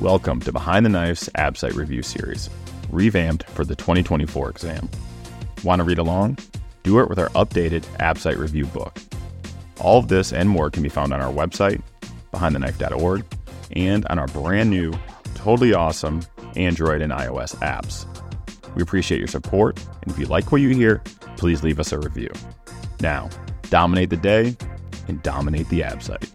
Welcome to Behind the Knife's ABSITE Review Series, revamped for the 2024 exam. Want to read along? Do it with our updated ABSITE Review book. All of this and more can be found on our website, behindtheknife.org, and on our brand new, totally awesome Android and iOS apps. We appreciate your support, and if you like what you hear, please leave us a review. Now, dominate the day and dominate the ABSITE.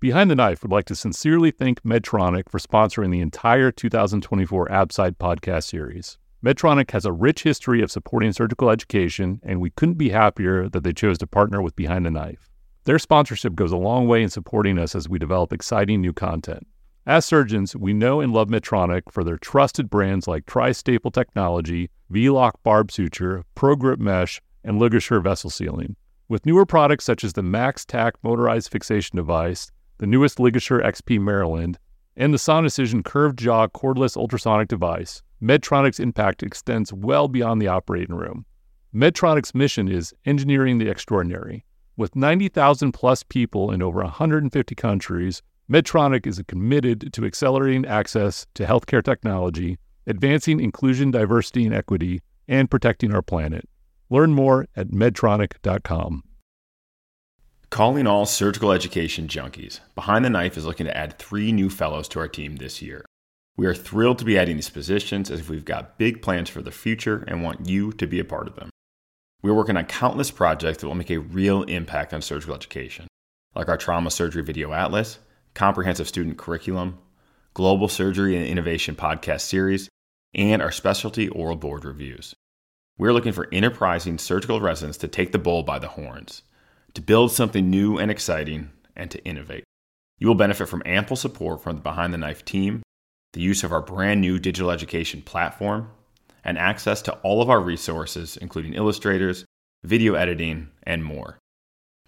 Behind the Knife would like to sincerely thank Medtronic for sponsoring the entire 2024 ABSITE podcast series. Medtronic has a rich history of supporting surgical education, and we couldn't be happier that they chose to partner with Behind the Knife. Their sponsorship goes a long way in supporting us as we develop exciting new content. As surgeons, we know and love Medtronic for their trusted brands like Tri-Staple Technology, V-Lock Barb Suture, ProGrip Mesh, and LigaSure Vessel Sealing. With newer products such as the MaxTac motorized fixation device, the newest LigaSure XP Maryland, and the Sonicision curved jaw cordless ultrasonic device, Medtronic's impact extends well beyond the operating room. Medtronic's mission is engineering the extraordinary. With 90,000 plus people in over 150 countries, Medtronic is committed to accelerating access to healthcare technology, advancing inclusion, diversity, and equity, and protecting our planet. Learn more at medtronic.com. Calling all surgical education junkies, Behind the Knife is looking to add three new fellows to our team this year. We are thrilled to be adding these positions as we've got big plans for the future and want you to be a part of them. We are working on countless projects that will make a real impact on surgical education, like our Trauma Surgery Video Atlas, Comprehensive Student Curriculum, Global Surgery and Innovation podcast series, and our specialty oral board reviews. We're looking for enterprising surgical residents to take the bull by the horns to build something new and exciting, and to innovate. You will benefit from ample support from the Behind the Knife team, the use of our brand new digital education platform, and access to all of our resources, including illustrators, video editing, and more.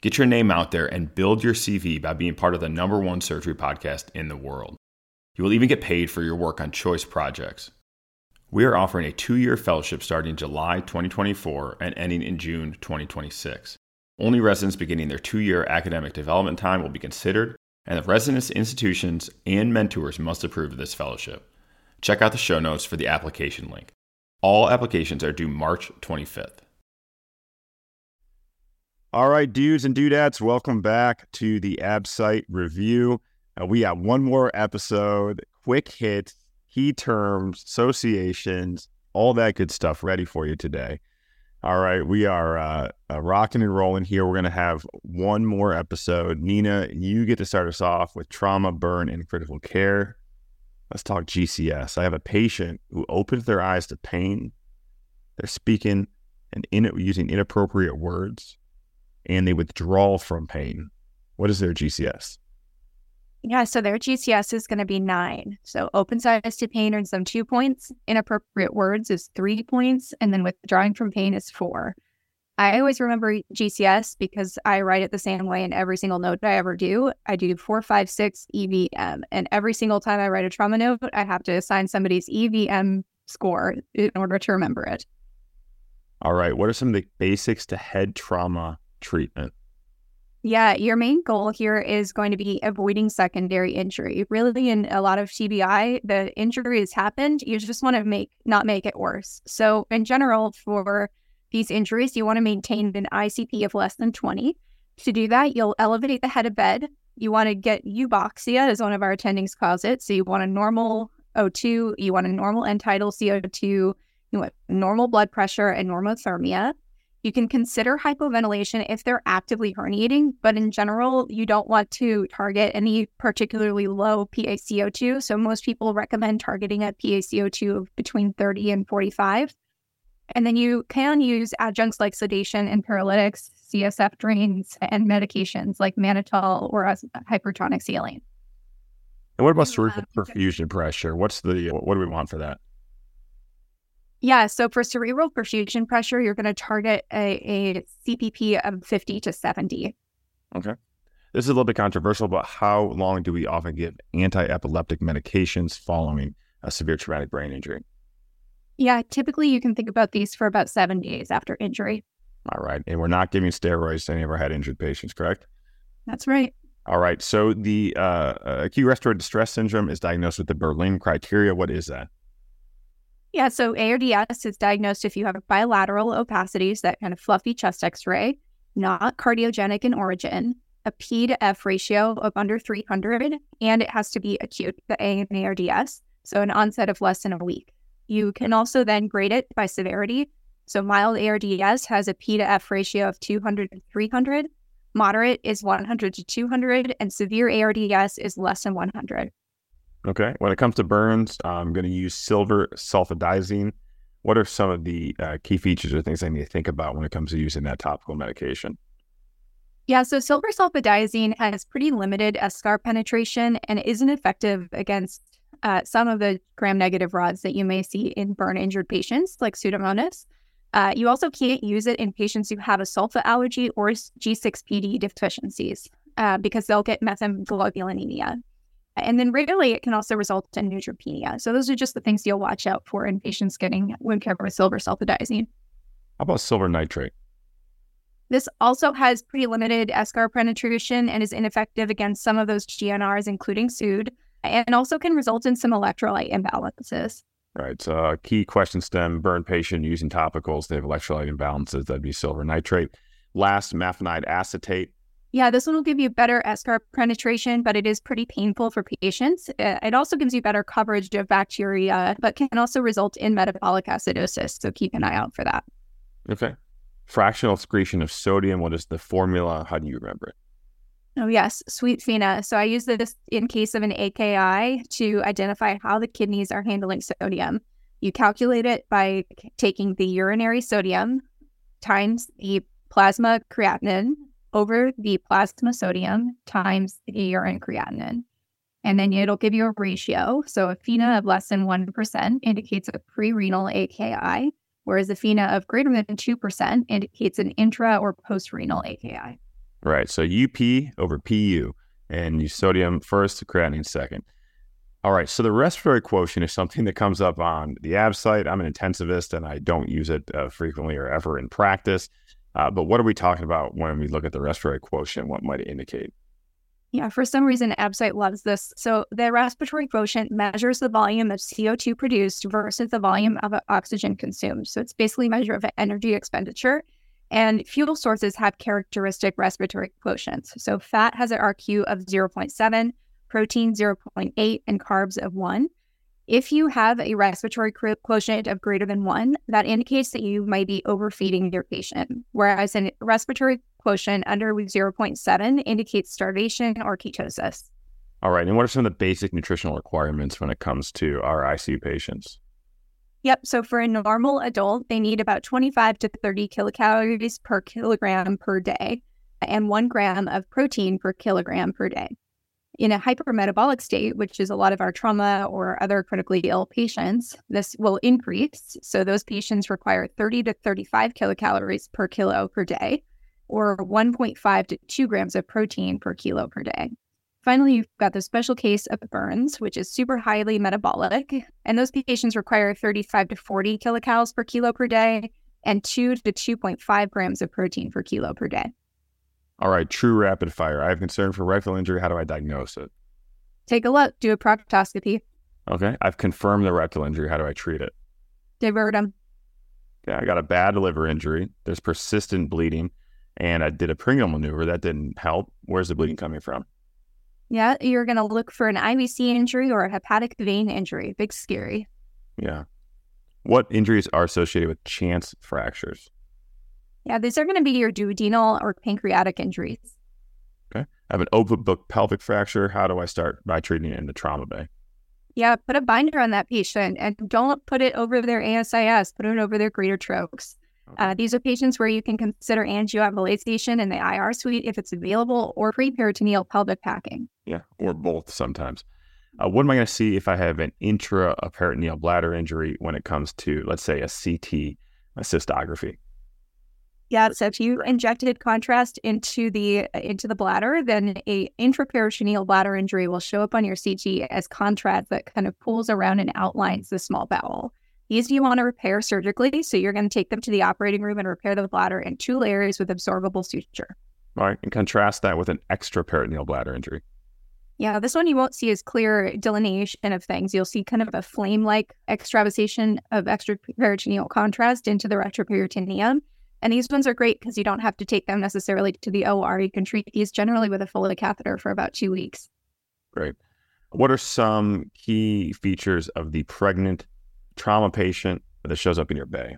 Get your name out there and build your CV by being part of the number one surgery podcast in the world. You will even get paid for your work on choice projects. We are offering a two year fellowship starting July 2024 and ending in June 2026. Only residents beginning their two year academic development time will be considered, and the residence institutions and mentors must approve of this fellowship. Check out the show notes for the application link. All applications are due March 25th. All right, dudes and dudettes, welcome back to the ABSITE review. Uh, we have one more episode, quick hits, key terms, associations, all that good stuff ready for you today. All right, we are uh, uh, rocking and rolling here. We're going to have one more episode. Nina, you get to start us off with trauma, burn, and critical care. Let's talk GCS. I have a patient who opens their eyes to pain. They're speaking and in, using inappropriate words, and they withdraw from pain. What is their GCS? Yeah, so their GCS is going to be nine. So open size to pain earns them two points. Inappropriate words is three points. And then withdrawing from pain is four. I always remember GCS because I write it the same way in every single note that I ever do. I do four, five, six EVM. And every single time I write a trauma note, I have to assign somebody's EVM score in order to remember it. All right. What are some of the basics to head trauma treatment? Yeah, your main goal here is going to be avoiding secondary injury. Really, in a lot of TBI, the injury has happened. You just want to make not make it worse. So, in general, for these injuries, you want to maintain an ICP of less than 20. To do that, you'll elevate the head of bed. You want to get euboxia, as one of our attendings calls it. So, you want a normal O2, you want a normal end tidal CO2, you want normal blood pressure and normothermia. You can consider hypoventilation if they're actively herniating, but in general, you don't want to target any particularly low PaCO2. So most people recommend targeting a PaCO2 of between 30 and 45. And then you can use adjuncts like sedation and paralytics, CSF drains, and medications like mannitol or hypertonic saline. And what about cerebral uh, perfusion pressure? What's the what do we want for that? Yeah. So for cerebral perfusion pressure, you're going to target a, a CPP of 50 to 70. Okay. This is a little bit controversial, but how long do we often give anti epileptic medications following a severe traumatic brain injury? Yeah, typically you can think about these for about seven days after injury. All right. And we're not giving steroids to any of our head injured patients, correct? That's right. All right. So the uh, acute respiratory distress syndrome is diagnosed with the Berlin criteria. What is that? Yeah, so ARDS is diagnosed if you have bilateral opacities, that kind of fluffy chest x ray, not cardiogenic in origin, a P to F ratio of under 300, and it has to be acute, the A in ARDS, so an onset of less than a week. You can also then grade it by severity. So mild ARDS has a P to F ratio of 200 to 300, moderate is 100 to 200, and severe ARDS is less than 100. Okay. When it comes to burns, I'm going to use silver sulfadiazine. What are some of the uh, key features or things I need to think about when it comes to using that topical medication? Yeah, so silver sulfadiazine has pretty limited eschar penetration and isn't effective against uh, some of the gram negative rods that you may see in burn injured patients, like Pseudomonas. Uh, you also can't use it in patients who have a sulfa allergy or G6PD deficiencies uh, because they'll get methemoglobinemia. And then rarely it can also result in neutropenia. So those are just the things you'll watch out for in patients getting wound care with silver sulfadiazine. How about silver nitrate? This also has pretty limited eschar penetration and is ineffective against some of those GNRs, including pseudo, and also can result in some electrolyte imbalances. Right. So, uh, key question stem burn patient using topicals, they have electrolyte imbalances. That'd be silver nitrate. Last, mafenide acetate. Yeah, this one will give you better eschar penetration, but it is pretty painful for patients. It also gives you better coverage of bacteria, but can also result in metabolic acidosis. So keep an eye out for that. Okay. Fractional excretion of sodium. What is the formula? How do you remember it? Oh, yes, sweet FeNA. So I use this in case of an AKI to identify how the kidneys are handling sodium. You calculate it by taking the urinary sodium times the plasma creatinine over the plasma sodium times the urine creatinine. And then it'll give you a ratio. So a FeNA of less than 1% indicates a pre-renal AKI, whereas a FeNA of greater than 2% indicates an intra or post-renal AKI. Right. So UP over PU and you sodium first, creatinine second. All right. So the respiratory quotient is something that comes up on the ABSITE. I'm an intensivist and I don't use it uh, frequently or ever in practice. Uh, but what are we talking about when we look at the respiratory quotient? What might it indicate? Yeah, for some reason, ABSITE loves this. So the respiratory quotient measures the volume of CO2 produced versus the volume of oxygen consumed. So it's basically a measure of energy expenditure. And fuel sources have characteristic respiratory quotients. So fat has an RQ of 0.7, protein 0.8, and carbs of 1. If you have a respiratory quotient of greater than one, that indicates that you might be overfeeding your patient. Whereas a respiratory quotient under 0.7 indicates starvation or ketosis. All right. And what are some of the basic nutritional requirements when it comes to our ICU patients? Yep. So for a normal adult, they need about 25 to 30 kilocalories per kilogram per day and one gram of protein per kilogram per day in a hypermetabolic state, which is a lot of our trauma or other critically ill patients, this will increase. So those patients require 30 to 35 kilocalories per kilo per day, or 1.5 to 2 grams of protein per kilo per day. Finally, you've got the special case of burns, which is super highly metabolic. And those patients require 35 to 40 kilocalories per kilo per day and 2 to 2.5 grams of protein per kilo per day. All right, true rapid fire. I have concern for rectal injury. How do I diagnose it? Take a look. Do a proctoscopy. Okay. I've confirmed the rectal injury. How do I treat it? Divert them. Yeah, I got a bad liver injury. There's persistent bleeding, and I did a Pringle maneuver. That didn't help. Where's the bleeding coming from? Yeah, you're going to look for an IVC injury or a hepatic vein injury. Big scary. Yeah. What injuries are associated with Chance fractures? Yeah, these are going to be your duodenal or pancreatic injuries. Okay. I have an open book pelvic fracture. How do I start by treating it in the trauma bay? Yeah, put a binder on that patient and don't put it over their ASIS, put it over their greater troches. Okay. Uh, these are patients where you can consider angioembolization in the IR suite if it's available or pre-peritoneal pelvic packing. Yeah, or both sometimes. Uh, what am I going to see if I have an intraperitoneal bladder injury when it comes to, let's say, a CT a cystography? Yeah. So if you injected contrast into the into the bladder, then a intraperitoneal bladder injury will show up on your CT as contrast that kind of pulls around and outlines the small bowel. These you want to repair surgically, so you're going to take them to the operating room and repair the bladder in two layers with absorbable suture. All right. And contrast that with an extraperitoneal bladder injury. Yeah, this one you won't see as clear delineation of things. You'll see kind of a flame like extravasation of extraperitoneal contrast into the retroperitoneum. And these ones are great because you don't have to take them necessarily to the OR. You can treat these generally with a Foley catheter for about two weeks. Great. What are some key features of the pregnant trauma patient that shows up in your bay?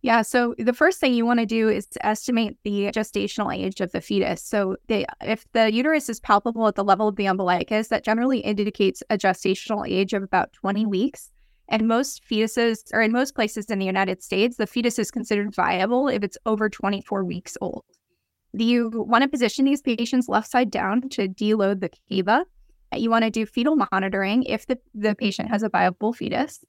Yeah, so the first thing you want to do is to estimate the gestational age of the fetus. So they, if the uterus is palpable at the level of the umbilicus, that generally indicates a gestational age of about 20 weeks. And most fetuses, or in most places in the United States, the fetus is considered viable if it's over 24 weeks old. You want to position these patients left side down to deload the cava. You want to do fetal monitoring if the, the patient has a viable fetus.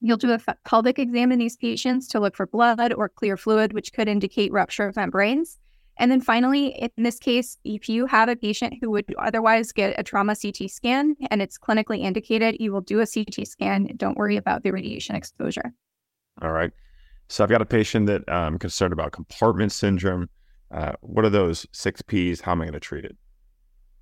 You'll do a pelvic exam in these patients to look for blood or clear fluid, which could indicate rupture of membranes. And then finally, in this case, if you have a patient who would otherwise get a trauma CT scan and it's clinically indicated, you will do a CT scan. Don't worry about the radiation exposure. All right. So I've got a patient that I'm um, concerned about compartment syndrome. Uh, what are those six P's? How am I going to treat it?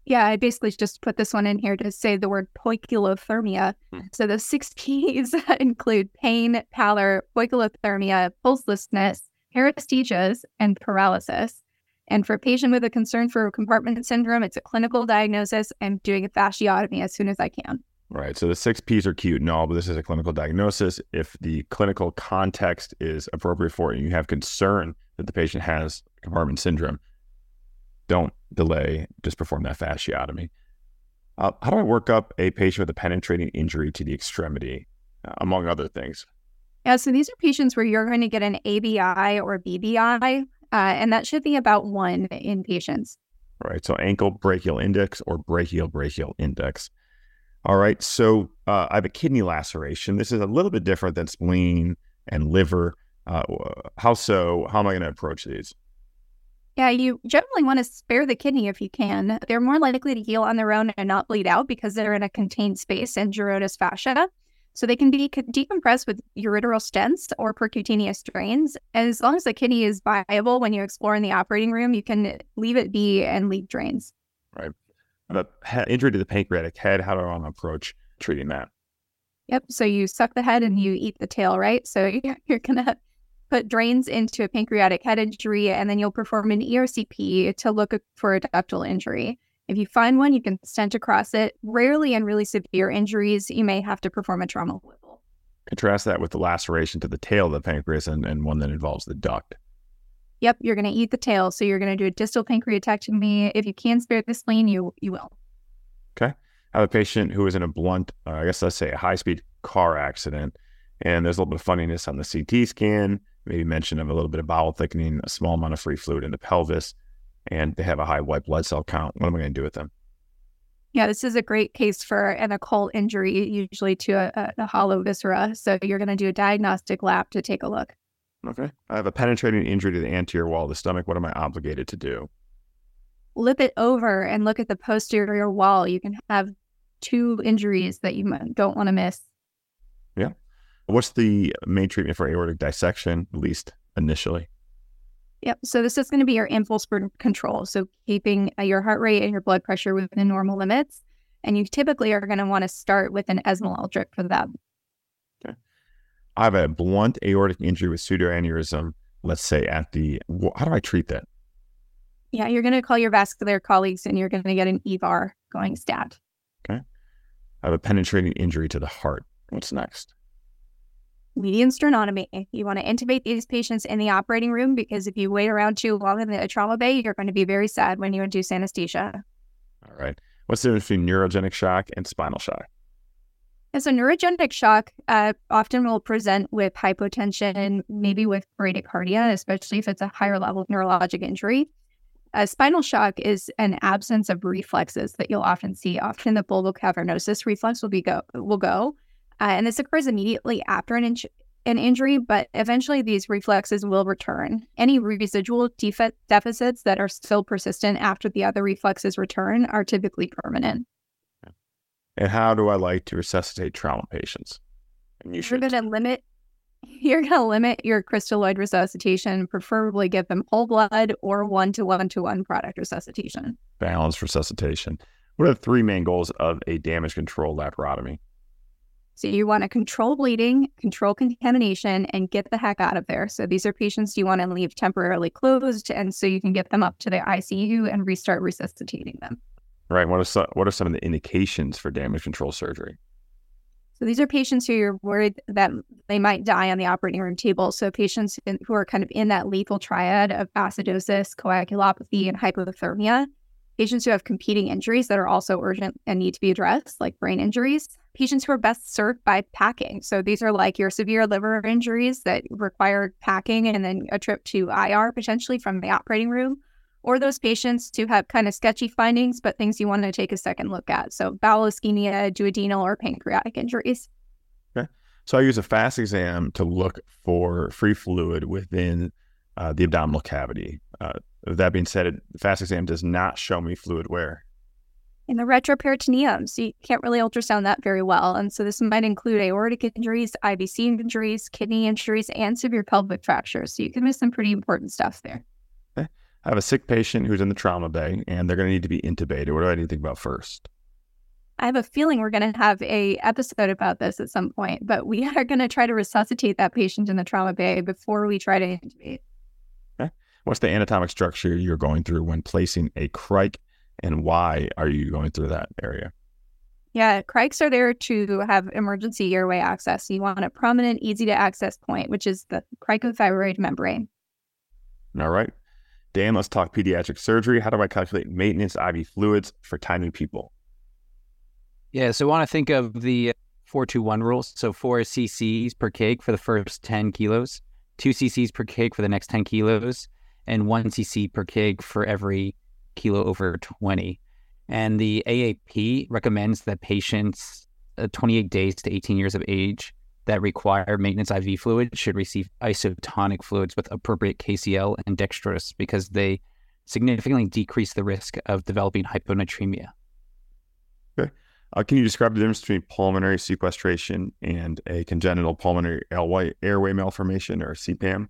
Yeah, I basically just put this one in here to say the word poikilothermia. Hmm. So the six P's include pain, pallor, poikilothermia, pulselessness, paresthesias, and paralysis. And for a patient with a concern for compartment syndrome, it's a clinical diagnosis. I'm doing a fasciotomy as soon as I can. Right. So the six P's are cute and all, but this is a clinical diagnosis. If the clinical context is appropriate for it and you have concern that the patient has compartment syndrome, don't delay, just perform that fasciotomy. Uh, how do I work up a patient with a penetrating injury to the extremity, uh, among other things? Yeah, so these are patients where you're going to get an ABI or BBI, uh, and that should be about one in patients. All right, so ankle brachial index or brachial brachial index. All right, so uh, I have a kidney laceration. This is a little bit different than spleen and liver. Uh, how so? How am I going to approach these? Yeah, you generally want to spare the kidney if you can. They're more likely to heal on their own and not bleed out because they're in a contained space in Gerota's fascia. So they can be decompressed with ureteral stents or percutaneous drains. As long as the kidney is viable when you explore in the operating room, you can leave it be and leave drains. Right. But injury to the pancreatic head, how do I want to approach treating that? Yep. So you suck the head and you eat the tail, right? So you're going to put drains into a pancreatic head injury, and then you'll perform an ERCP to look for a ductal injury. If you find one, you can stent across it. Rarely in really severe injuries, you may have to perform a trauma Whipple. Contrast that with the laceration to the tail of the pancreas and, and one that involves the duct. Yep, you're going to eat the tail. So you're going to do a distal pancreatectomy. If you can spare the spleen, you you will. Okay. I have a patient who was in a blunt, uh, I guess let's say a high speed car accident, and there's a little bit of funniness on the CT scan maybe mention of a little bit of bowel thickening, a small amount of free fluid in the pelvis, and they have a high white blood cell count. What am I going to do with them? Yeah, this is a great case for an occult injury, usually to a, a hollow viscera. So you're going to do a diagnostic lap to take a look. Okay. I have a penetrating injury to the anterior wall of the stomach. What am I obligated to do? Flip it over and look at the posterior wall. You can have two injuries that you don't want to miss. Yeah. What's the main treatment for aortic dissection, at least initially? Yep. So this is going to be your impulse control. So keeping uh, your heart rate and your blood pressure within normal limits. And you typically are going to want to start with an esmolol drip for that. Okay. I have a blunt aortic injury with pseudoaneurysm. Let's say at the, how do I treat that? Yeah, you're going to call your vascular colleagues and you're going to get an EVAR going stat. Okay. I have a penetrating injury to the heart. What's next? Median sternotomy. You want to intubate these patients in the operating room because if you wait around too long in the trauma bay, you're going to be very sad when you induce anesthesia. All right. What's the difference between neurogenic shock and spinal shock? As a neurogenic shock uh, often will present with hypotension, maybe with bradycardia, especially if it's a higher level of neurologic injury. A spinal shock is an absence of reflexes that you'll often see. Often the bulbocavernosus reflex will be go will go, uh, and this occurs immediately after an, in- an injury, but eventually these reflexes will return. Any residual deficits that are still persistent after the other reflexes return are typically permanent. And how do I like to resuscitate trauma patients? And you should. We're going to limit You're going to limit your crystalloid resuscitation, preferably give them whole blood or one to one to one product resuscitation. Balanced resuscitation. What are the three main goals of a damage control laparotomy? So you want to control bleeding, control contamination, and get the heck out of there. So these are patients you want to leave temporarily closed, and so you can get them up to the ICU and restart resuscitating them. Right. What are some, what are some of the indications for damage control surgery? So these are patients who you're worried that they might die on the operating room table. So patients in, who are kind of in that lethal triad of acidosis, coagulopathy, and hypothermia. Patients who have competing injuries that are also urgent and need to be addressed, like brain injuries. Patients who are best served by packing. So these are like your severe liver injuries that require packing and then a trip to IR potentially from the operating room or those patients who have kind of sketchy findings, but things you want to take a second look at. So bowel ischemia, duodenal, or pancreatic injuries. Okay. So I use a fast exam to look for free fluid within uh, the abdominal cavity. Uh, that being said, the fast exam does not show me fluid where. In the retroperitoneum, so you can't really ultrasound that very well. And so this might include aortic injuries, IVC injuries, kidney injuries, and severe pelvic fractures. So you can miss some pretty important stuff there. I have a sick patient who's in the trauma bay and they're going to need to be intubated. What do I need to think about first? I have a feeling we're going to have a episode about this at some point, but we are going to try to resuscitate that patient in the trauma bay before we try to intubate. Okay. What's the anatomic structure you're going through when placing a crike, and why are you going through that area? Yeah, crikes are there to have emergency airway access. So you want a prominent, easy to access point, which is the cricothyroid membrane. All right. Dan, let's talk pediatric surgery. How do I calculate maintenance IV fluids for tiny people? Yeah, so I want to think of the uh, 421 rules. So four cc's per kg for the first 10 kilos, two cc's per kg for the next 10 kilos, and one cc per kg for every kilo over 20. And the AAP recommends that patients uh, 28 days to 18 years of age that require maintenance IV fluid should receive isotonic fluids with appropriate KCl and dextrose because they significantly decrease the risk of developing hyponatremia. Okay. Uh, can you describe the difference between pulmonary sequestration and a congenital pulmonary airway malformation or CPAM?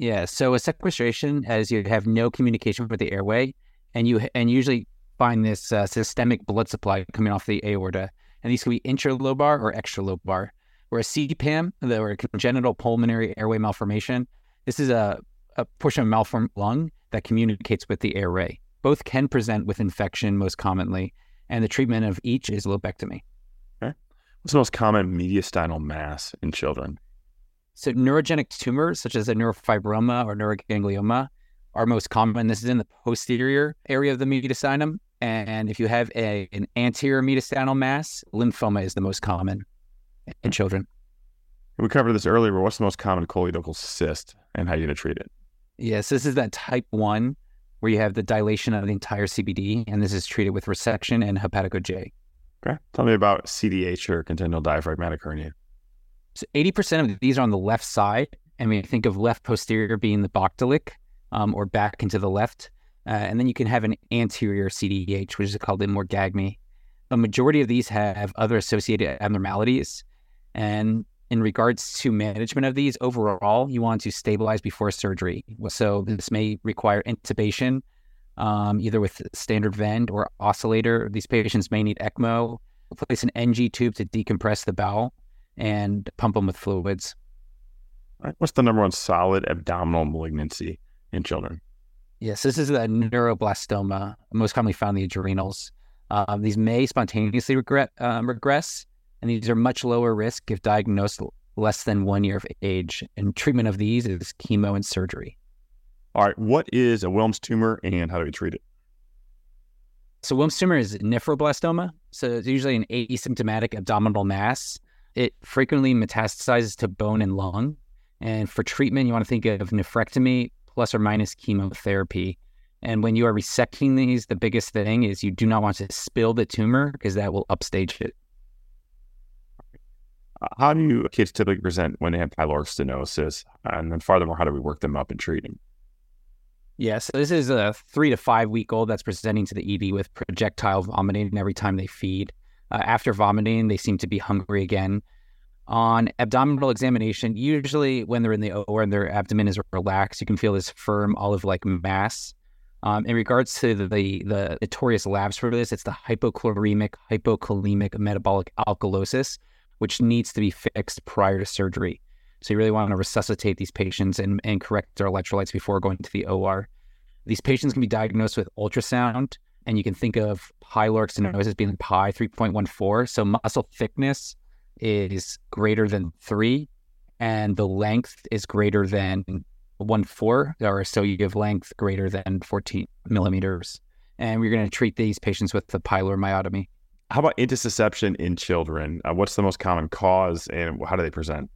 Yeah. So a sequestration, as you have no communication with the airway, and you and usually find this uh, systemic blood supply coming off the aorta, and these can be intralobar or extralobar. Whereas CPAM, the or congenital pulmonary airway malformation, this is a, a portion of malformed lung that communicates with the airway. Both can present with infection most commonly, and the treatment of each is lobectomy. Okay. What's the most common mediastinal mass in children? So, neurogenic tumors such as a neurofibroma or neuroganglioma are most common. This is in the posterior area of the mediastinum. And if you have a, an anterior mediastinal mass, lymphoma is the most common in children. We covered this earlier, but what's the most common choledochal cyst and how are you going to treat it? Yes, this is that type one where you have the dilation of the entire CBD, and this is treated with resection and hepatico J. Okay. Tell me about CDH or congenital diaphragmatic hernia. So 80% of these are on the left side. I mean, think of left posterior being the Bochdalek um, or back into the left. Uh, and then you can have an anterior CDH, which is called the Morgagni. A majority of these have other associated abnormalities. And in regards to management of these, overall, you want to stabilize before surgery. So this may require intubation, um, either with standard vent or oscillator. These patients may need ECMO, place an NG tube to decompress the bowel, and pump them with fluids. Right. What's the number one solid abdominal malignancy in children? Yes, this is a neuroblastoma, most commonly found in the adrenals. Uh, these may spontaneously regret, um, regress, and these are much lower risk if diagnosed less than one year of age. And treatment of these is chemo and surgery. All right, what is a Wilms tumor and how do we treat it? So Wilms tumor is nephroblastoma. So it's usually an asymptomatic abdominal mass. It frequently metastasizes to bone and lung. And for treatment, you want to think of nephrectomy plus or minus chemotherapy. And when you are resecting these, the biggest thing is you do not want to spill the tumor because that will upstage it. Uh, how do you kids typically present when they have pyloric stenosis? And then, furthermore, how do we work them up and treat them? Yeah, so this is a three to five week old that's presenting to the ED with projectile vomiting every time they feed. Uh, after vomiting, they seem to be hungry again. On abdominal examination, usually when they're in the OR and their abdomen is relaxed, you can feel this firm olive-like mass. Um, in regards to the, the, the notorious labs for this, it's the hypochloremic, hypokalemic metabolic alkalosis, which needs to be fixed prior to surgery. So you really want to resuscitate these patients and, and correct their electrolytes before going to the OR. These patients can be diagnosed with ultrasound, and you can think of pyloric stenosis being pi 3.14. So muscle thickness is greater than three, and the length is greater than one four, or so you give length greater than 14 millimeters. And we're going to treat these patients with the pyloromyotomy. How about intussusception in children? Uh, what's the most common cause, and how do they present?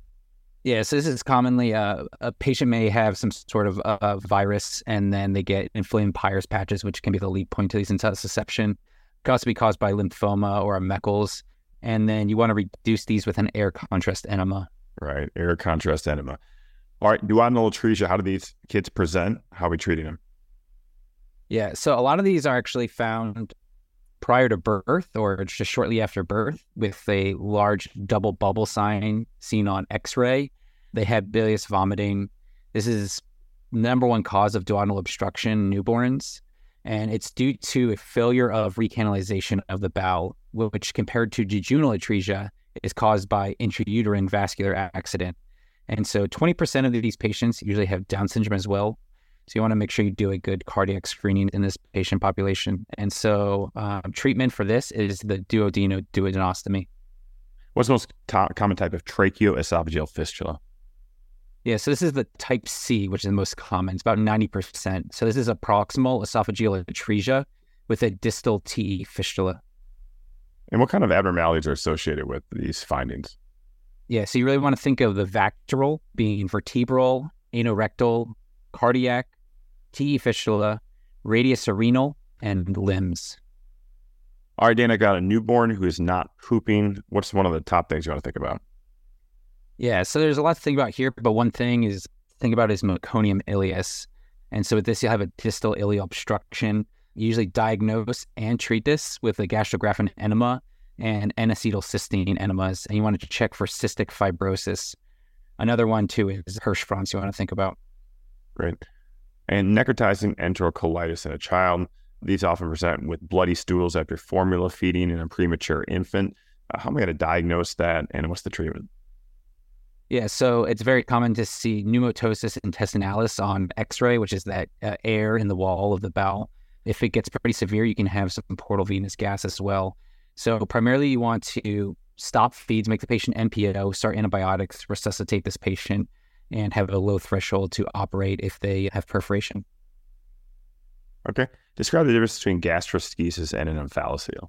Yeah, so this is commonly uh, a patient may have some sort of uh, virus, and then they get inflamed Peyer's patches, which can be the lead point to these intussusception. It could also be caused by lymphoma or a Meckel's, and then you want to reduce these with an air contrast enema. Right, air contrast enema. All right, duodenal. How do these kids present? How are we treating them? Yeah, so a lot of these are actually found prior to birth or just shortly after birth with a large double bubble sign seen on x-ray. They had bilious vomiting. This is number one cause of duodenal obstruction in newborns and it's due to a failure of recanalization of the bowel which compared to jejunal atresia is caused by intrauterine vascular accident. And so 20% of these patients usually have down syndrome as well so you want to make sure you do a good cardiac screening in this patient population. And so um, treatment for this is the duodeno-duodenostomy. What's the most common type of tracheoesophageal fistula? Yeah, so this is the type C, which is the most common. It's about 90%. So this is a proximal esophageal atresia with a distal TE fistula. And what kind of abnormalities are associated with these findings? Yeah, so you really want to think of the VACTERL being vertebral, anorectal, cardiac, TE fistula, radius renal, and limbs. All right, Dan, I got a newborn who is not pooping. What's one of the top things you want to think about? Yeah, so there's a lot to think about here, but one thing is think about is meconium ileus. And so with this, you'll have a distal ileal obstruction. You usually diagnose and treat this with a Gastrografin enema and N-acetylcysteine enemas, and you want to check for cystic fibrosis. Another one too is Hirschsprung's you want to think about. Great. And necrotizing enterocolitis in a child. These often present with bloody stools after formula feeding in a premature infant. Uh, how am I going to diagnose that, and what's the treatment? Yeah, so it's very common to see pneumatosis intestinalis on X-ray, which is that uh, air in the wall of the bowel. If it gets pretty severe, you can have some portal venous gas as well. So primarily, you want to stop feeds, make the patient NPO, start antibiotics, resuscitate this patient, and have a low threshold to operate if they have perforation. Okay. Describe the difference between gastroschisis and an omphalocele.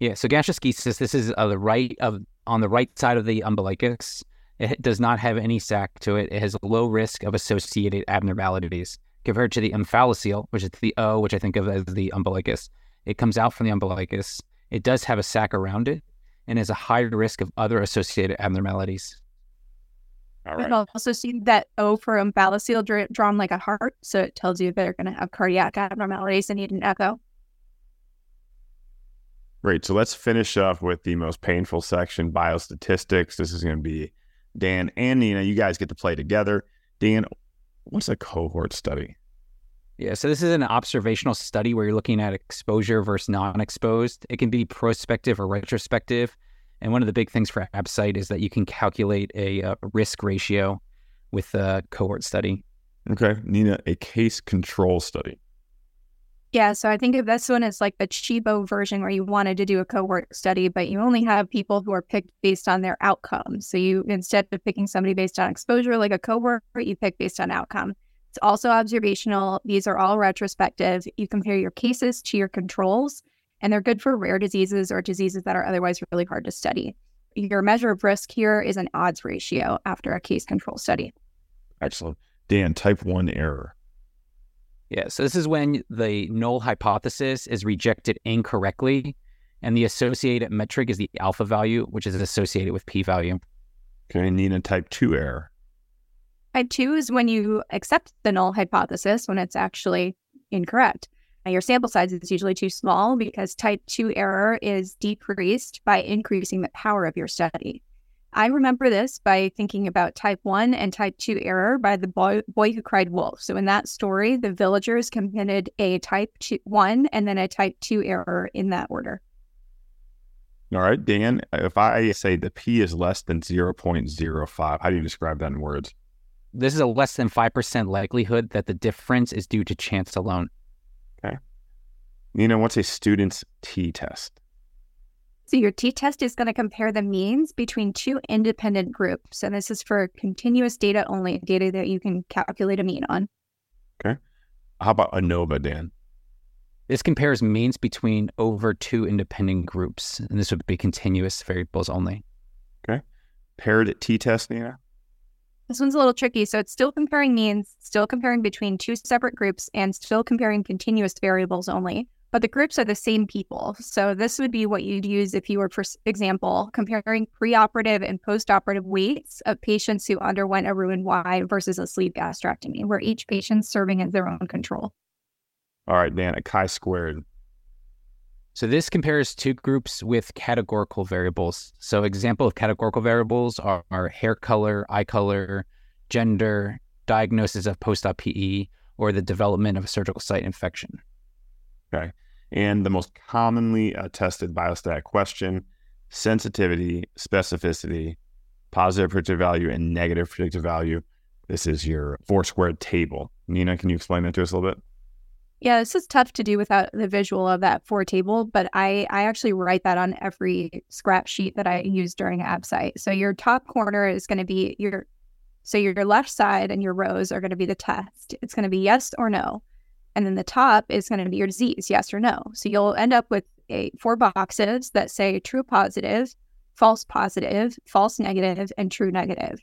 Yeah, so gastroschisis, this is uh, the right of on the right side of the umbilicus. It does not have any sac to it. It has a low risk of associated abnormalities compared to the omphalocele, which is the O, which I think of as the umbilicus. It comes out from the umbilicus. It does have a sac around it and has a higher risk of other associated abnormalities. All right. You can also seen that O for omphalocele drawn like a heart, so it tells you they're going to have cardiac abnormalities and need an echo. Great. So let's finish up with the most painful section, biostatistics. This is going to be Dan and Nina. You guys get to play together. Dan, what's a cohort study? Yeah, so this is an observational study where you're looking at exposure versus non-exposed. It can be prospective or retrospective. And one of the big things for ABSITE is that you can calculate a, a uh, risk ratio with a cohort study. Okay. Nina, a case control study. Yeah, so I think if this one is like the cheapo version where you wanted to do a cohort study, but you only have people who are picked based on their outcomes. So you instead of picking somebody based on exposure like a cohort, you pick based on outcome. It's also observational. These are all retrospective. You compare your cases to your controls and they're good for rare diseases or diseases that are otherwise really hard to study. Your measure of risk here is an odds ratio after a case control study. Excellent. Dan, type one error. Yeah, so this is when the null hypothesis is rejected incorrectly, and the associated metric is the alpha value, which is associated with p value. Okay, Nina, type two error. Type two is when you accept the null hypothesis when it's actually incorrect. Your sample size is usually too small because type 2 error is decreased by increasing the power of your study. I remember this by thinking about type 1 and type 2 error by the boy, boy who cried wolf. So in that story, the villagers committed a type two, 1 and then a type 2 error in that order. All right, Dan, if I say the P is less than 0.05, how do you describe that in words? This is a less than 5% likelihood that the difference is due to chance alone. Okay. Nina, what's a student's t test? So your t-test is going to compare the means between two independent groups. And this is for continuous data only, data that you can calculate a mean on. Okay. How about ANOVA, Dan? This compares means between over two independent groups, and this would be continuous variables only. Okay. Paired t-test, Nina? This one's a little tricky. So it's still comparing means, still comparing between two separate groups, and still comparing continuous variables only but the groups are the same people. So this would be what you'd use if you were, for example, comparing preoperative and postoperative weights of patients who underwent a Roux-en-Y versus a sleeve gastrectomy, where each patient's serving as their own control. All right, Dan, a chi-squared. So this compares two groups with categorical variables. So example of categorical variables are, are hair color, eye color, gender, diagnosis of post-op PE, or the development of a surgical site infection. Okay and the most commonly uh, tested biostat question sensitivity, specificity, positive predictive value, and negative predictive value. This is your four squared table. Nina, can you explain that to us a little bit? Yeah, this is tough to do without the visual of that four table, but I, I actually write that on every scrap sheet that I use during ABSITE. So your top corner is going to be your so your left side and your rows are going to be the test. It's going to be yes or no. And then the top is going to be your disease, yes or no. So you'll end up with a four boxes that say true positive, false positive, false negative, and true negative.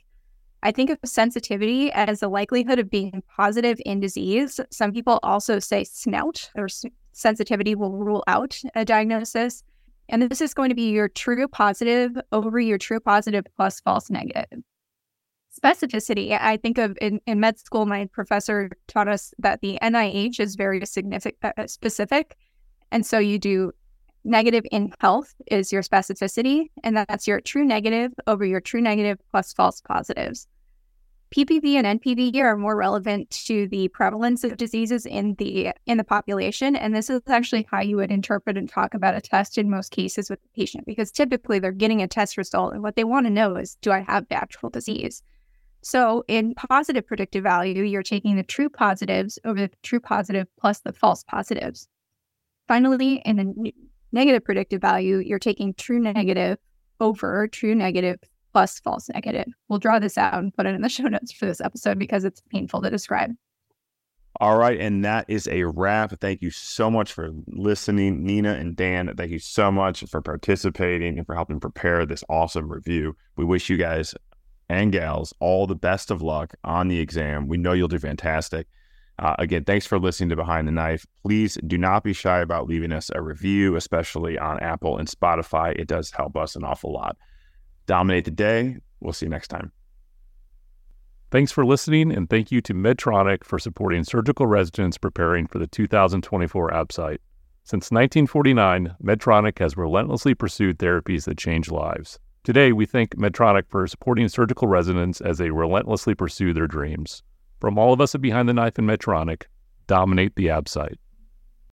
I think of sensitivity as the likelihood of being positive in disease. Some people also say SNOUT or sensitivity will rule out a diagnosis. And this is going to be your true positive over your true positive plus false negative specificity. I think of in, in med school, my professor taught us that the NIH is very significant, uh, specific. And so you do negative in health is your specificity, and that's your true negative over your true negative plus false positives. PPV and NPV are more relevant to the prevalence of diseases in the in the population, and this is actually how you would interpret and talk about a test in most cases with the patient, because typically they're getting a test result, and what they want to know is, do I have the actual disease? So in positive predictive value, you're taking the true positives over the true positive plus the false positives. Finally, in the negative predictive value, you're taking true negative over true negative plus false negative. We'll draw this out and put it in the show notes for this episode because it's painful to describe. All right. And that is a wrap. Thank you so much for listening. Nina and Dan, thank you so much for participating and for helping prepare this awesome review. We wish you guys and gals all the best of luck on the exam. We know you'll do fantastic. Uh, again, thanks for listening to Behind the Knife. Please do not be shy about leaving us a review, especially on Apple and Spotify. It does help us an awful lot. Dominate the day. We'll see you next time. Thanks for listening, and thank you to Medtronic for supporting surgical residents preparing for the 2024 ABSITE. Since 1949, Medtronic has relentlessly pursued therapies that change lives. Today, we thank Medtronic for supporting surgical residents as they relentlessly pursue their dreams. From all of us at Behind the Knife and Medtronic, dominate the ABSITE.